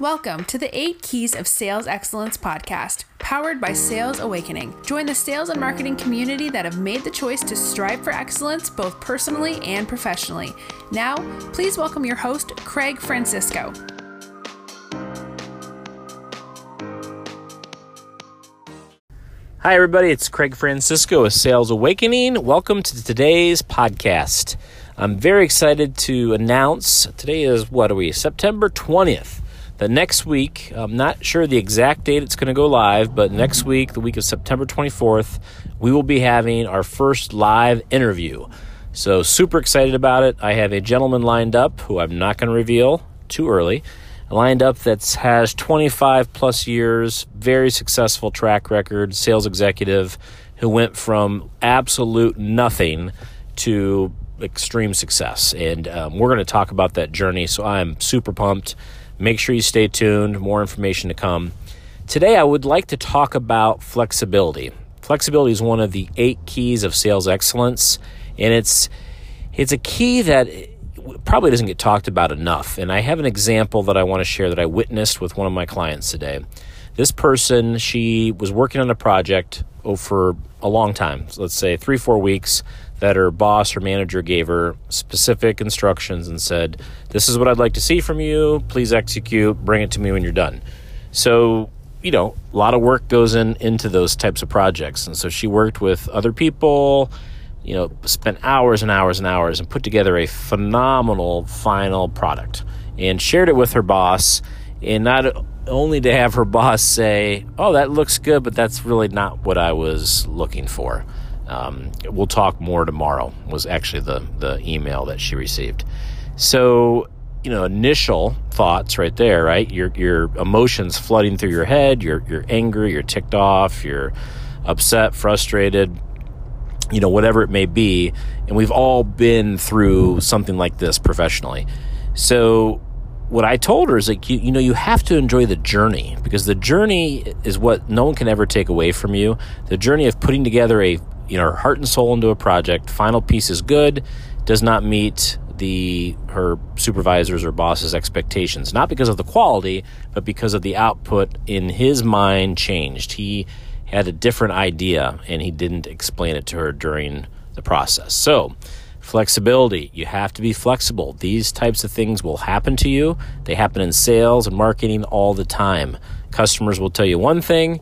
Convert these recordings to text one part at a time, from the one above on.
Welcome to the 8 Keys of Sales Excellence podcast, powered by Sales Awakening. Join the sales and marketing community that have made the choice to strive for excellence both personally and professionally. Now, please welcome your host, Craig Francisco. Hi, everybody. It's Craig Francisco with Sales Awakening. Welcome to today's podcast. I'm very excited to announce today is what are we? September 20th. The next week, I'm not sure the exact date it's going to go live, but next week, the week of September 24th, we will be having our first live interview. So, super excited about it. I have a gentleman lined up who I'm not going to reveal too early, lined up that has 25 plus years, very successful track record, sales executive who went from absolute nothing to extreme success. And um, we're going to talk about that journey. So, I'm super pumped. Make sure you stay tuned, more information to come. Today, I would like to talk about flexibility. Flexibility is one of the eight keys of sales excellence, and it's it's a key that probably doesn't get talked about enough. And I have an example that I want to share that I witnessed with one of my clients today. This person, she was working on a project for a long time, so let's say three, four weeks that her boss or manager gave her specific instructions and said, This is what I'd like to see from you. Please execute. Bring it to me when you're done. So, you know, a lot of work goes in into those types of projects. And so she worked with other people, you know, spent hours and hours and hours and put together a phenomenal final product and shared it with her boss. And not only to have her boss say, Oh, that looks good, but that's really not what I was looking for. Um, we'll talk more tomorrow was actually the the email that she received. So you know, initial thoughts right there, right? Your your emotions flooding through your head. You're you're angry. You're ticked off. You're upset, frustrated. You know, whatever it may be, and we've all been through something like this professionally. So what I told her is like you, you know you have to enjoy the journey because the journey is what no one can ever take away from you. The journey of putting together a you know her heart and soul into a project. Final piece is good, does not meet the her supervisors or boss's expectations not because of the quality but because of the output in his mind changed he had a different idea and he didn't explain it to her during the process so flexibility you have to be flexible these types of things will happen to you they happen in sales and marketing all the time customers will tell you one thing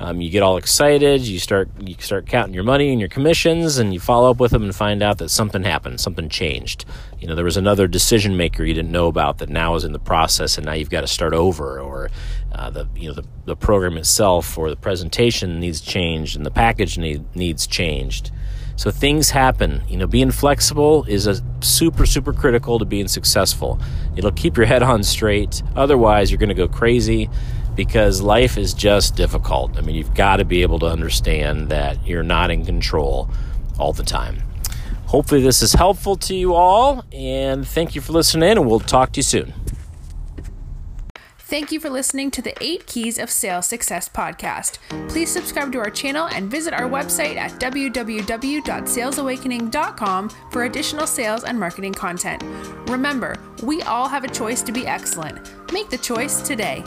um, you get all excited. You start you start counting your money and your commissions, and you follow up with them and find out that something happened, something changed. You know, there was another decision maker you didn't know about that now is in the process, and now you've got to start over, or uh, the you know the, the program itself or the presentation needs changed, and the package need, needs changed. So things happen. You know, being flexible is a super super critical to being successful. It'll keep your head on straight. Otherwise, you're going to go crazy because life is just difficult. I mean, you've got to be able to understand that you're not in control all the time. Hopefully, this is helpful to you all, and thank you for listening, and we'll talk to you soon. Thank you for listening to the 8 Keys of Sales Success podcast. Please subscribe to our channel and visit our website at www.salesawakening.com for additional sales and marketing content. Remember, we all have a choice to be excellent. Make the choice today.